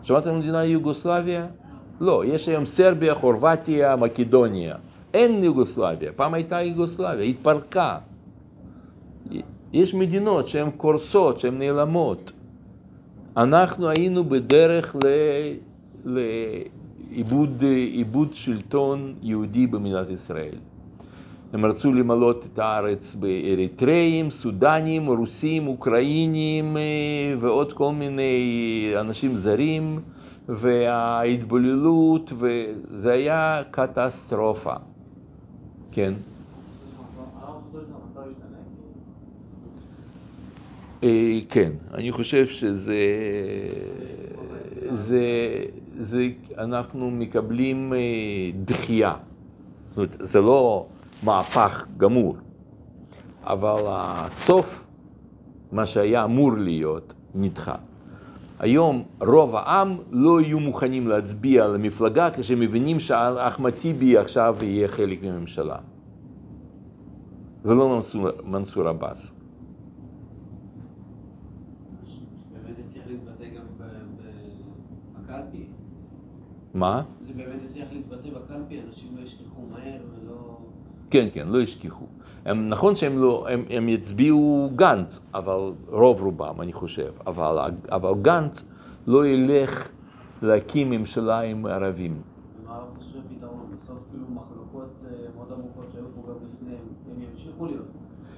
שמעתם מדינה יוגוסלביה? לא, יש היום סרביה, חורבטיה, מקדוניה. אין יוגוסלביה, פעם הייתה יוגוסלביה, התפרקה. יש מדינות שהן קורסות, שהן נעלמות. אנחנו היינו בדרך. לאיבוד איבוד שלטון יהודי במדינת ישראל. הם רצו למלות את הארץ באריתראים, סודנים, רוסים, אוקראינים ועוד כל מיני אנשים זרים, וההתבוללות, וזה היה קטסטרופה. כן. אה, כן, אני חושב שזה, זה, זה, אנחנו מקבלים אה, דחייה. זאת אומרת, זה לא מהפך גמור, אבל הסוף, מה שהיה אמור להיות, נדחה. היום רוב העם לא יהיו מוכנים להצביע למפלגה כשהם מבינים שאחמד טיבי עכשיו יהיה חלק מהממשלה. ולא מנסור, מנסור עבאס. מה? זה באמת צריך להתבטא בקלפי, אנשים לא ישכחו מהר. כן, כן, לא ישכחו. הם, נכון שהם לא, הם, הם יצביעו גנץ, אבל רוב רובם, אני חושב, אבל, אבל גנץ לא ילך להקים ממשלה עם ערבים. ומה אתה חושב פתרון? בסוף כאילו מחלוקות אה, מאוד עמוקות שהיו פה גם לפני, הם- ימשיכו להיות.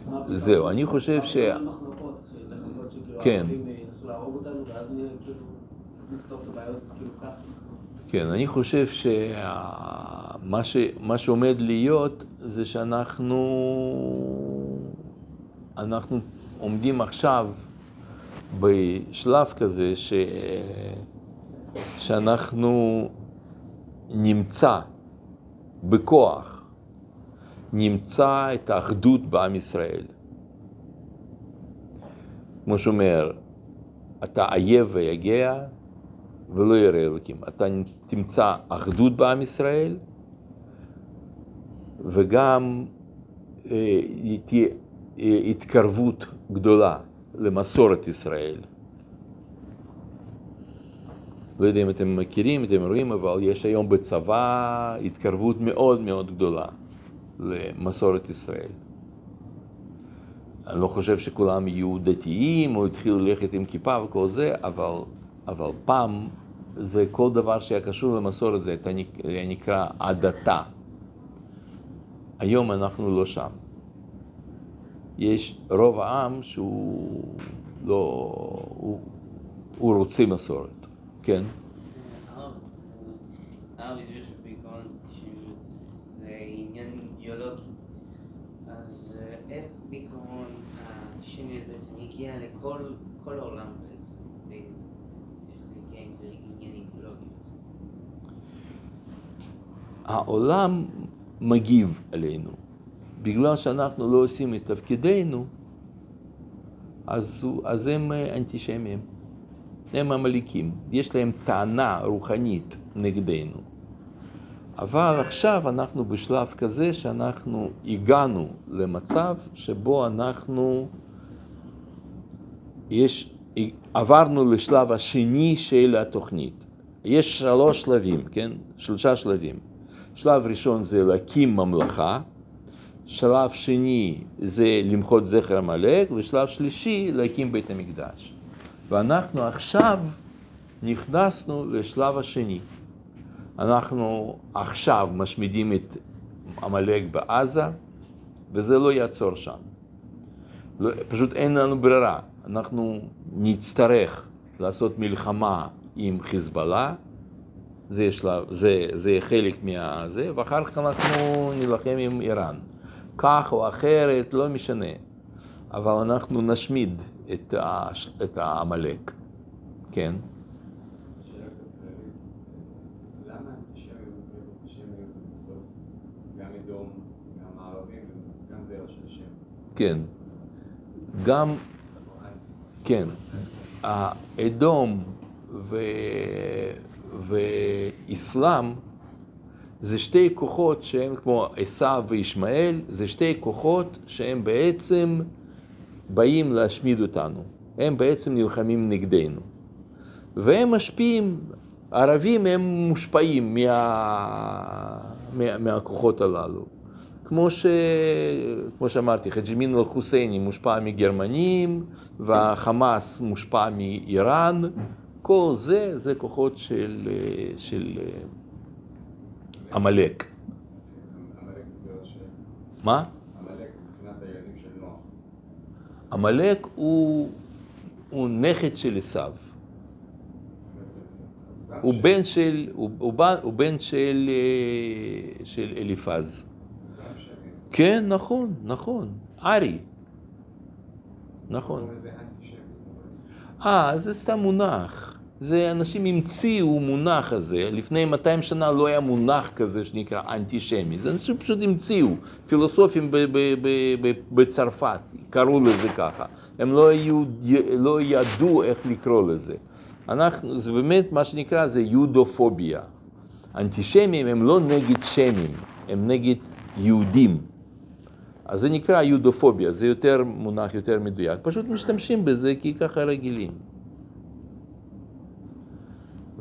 מה הפתרון? זהו, אני חושב מה ש- הפתרון כן. כן, אני חושב שמה ש, מה שעומד להיות זה שאנחנו אנחנו עומדים עכשיו בשלב כזה ש, שאנחנו נמצא בכוח, נמצא את האחדות בעם ישראל. כמו שאומר, אתה עייף ויגע ולא ירא אלוקים. אתה תמצא אחדות בעם ישראל, וגם אה, תהיה אה, התקרבות גדולה למסורת ישראל. לא יודע אם אתם מכירים, אתם רואים, אבל יש היום בצבא התקרבות מאוד מאוד גדולה למסורת ישראל. אני לא חושב שכולם יהיו דתיים או יתחילו ללכת עם כיפה וכל זה, אבל, אבל פעם זה כל דבר שהיה קשור למסורת זה היה נקרא הדתה. היום אנחנו לא שם. יש רוב העם שהוא לא, הוא, הוא רוצה מסורת, כן? הרב, הסביר שבעיקרון אנטישמיות זה עניין אידיאולוגי. אז אה, איך בעיקרון האנטישמיות בעצם הגיעה לכל כל העולם בעצם? ואיך זה הגיע אם זה עניין אידיאולוגי בעצם? העולם מגיב עלינו. בגלל שאנחנו לא עושים את תפקידנו, אז, אז הם אה, אנטישמים, הם עמלקים, יש להם טענה רוחנית נגדנו. אבל עכשיו אנחנו בשלב כזה שאנחנו הגענו למצב שבו אנחנו, יש, עברנו לשלב השני של התוכנית. יש שלוש שלבים, כן? שלושה שלבים. שלב ראשון זה להקים ממלכה, שלב שני זה למחות זכר עמלק, ושלב שלישי להקים בית המקדש. ואנחנו עכשיו נכנסנו לשלב השני. אנחנו עכשיו משמידים את עמלק בעזה, וזה לא יעצור שם. לא, פשוט אין לנו ברירה. אנחנו נצטרך לעשות מלחמה עם חיזבאללה, זה, שלב, זה, זה חלק מהזה, ואחר כך אנחנו נילחם עם איראן. כך או אחרת, לא משנה. אבל אנחנו נשמיד את, ה, את העמלק. כן? שם? כן. גם, כן, האדום ו... ואסלאם זה שתי כוחות שהם כמו עשיו וישמעאל, זה שתי כוחות שהם בעצם באים להשמיד אותנו. הם בעצם נלחמים נגדנו. והם משפיעים, הערבים הם מושפעים מה... מה... מהכוחות הללו. כמו, ש... כמו שאמרתי, חאג' אמין אל-חוסייני מושפע מגרמנים, והחמאס מושפע מאיראן, כל זה, זה כוחות של, של עמלק. עמלק. מה? עמלק הוא, הוא נכד של עשיו. הוא בן של, הוא, הוא, בן- הוא בן של, אה, של אליפז. כן, נכון, נכון. ארי. נכון. אה, זה סתם מונח. זה אנשים המציאו מונח הזה, לפני 200 שנה לא היה מונח כזה שנקרא אנטישמי, זה אנשים פשוט המציאו, פילוסופים בצרפת קראו לזה ככה, הם לא, היו, לא ידעו איך לקרוא לזה. אנחנו, זה באמת מה שנקרא, זה יודופוביה. אנטישמים הם לא נגד שמים, הם נגד יהודים. אז זה נקרא יודופוביה, זה יותר מונח יותר מדויק, פשוט משתמשים בזה כי ככה רגילים.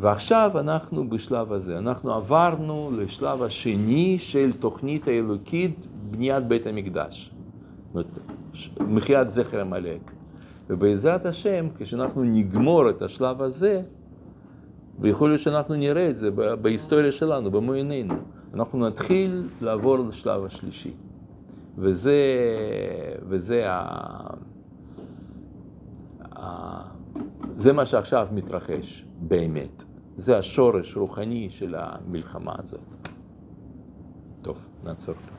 ועכשיו אנחנו בשלב הזה, אנחנו עברנו לשלב השני של תוכנית האלוקית בניית בית המקדש. מחיית זכר עמלק. ובעזרת השם, כשאנחנו נגמור את השלב הזה, ויכול להיות שאנחנו נראה את זה בהיסטוריה שלנו, במו עינינו, אנחנו נתחיל לעבור לשלב השלישי. וזה, וזה ה... ה... זה מה שעכשיו מתרחש, באמת. זה השורש רוחני של המלחמה הזאת. טוב, נעצור כאן.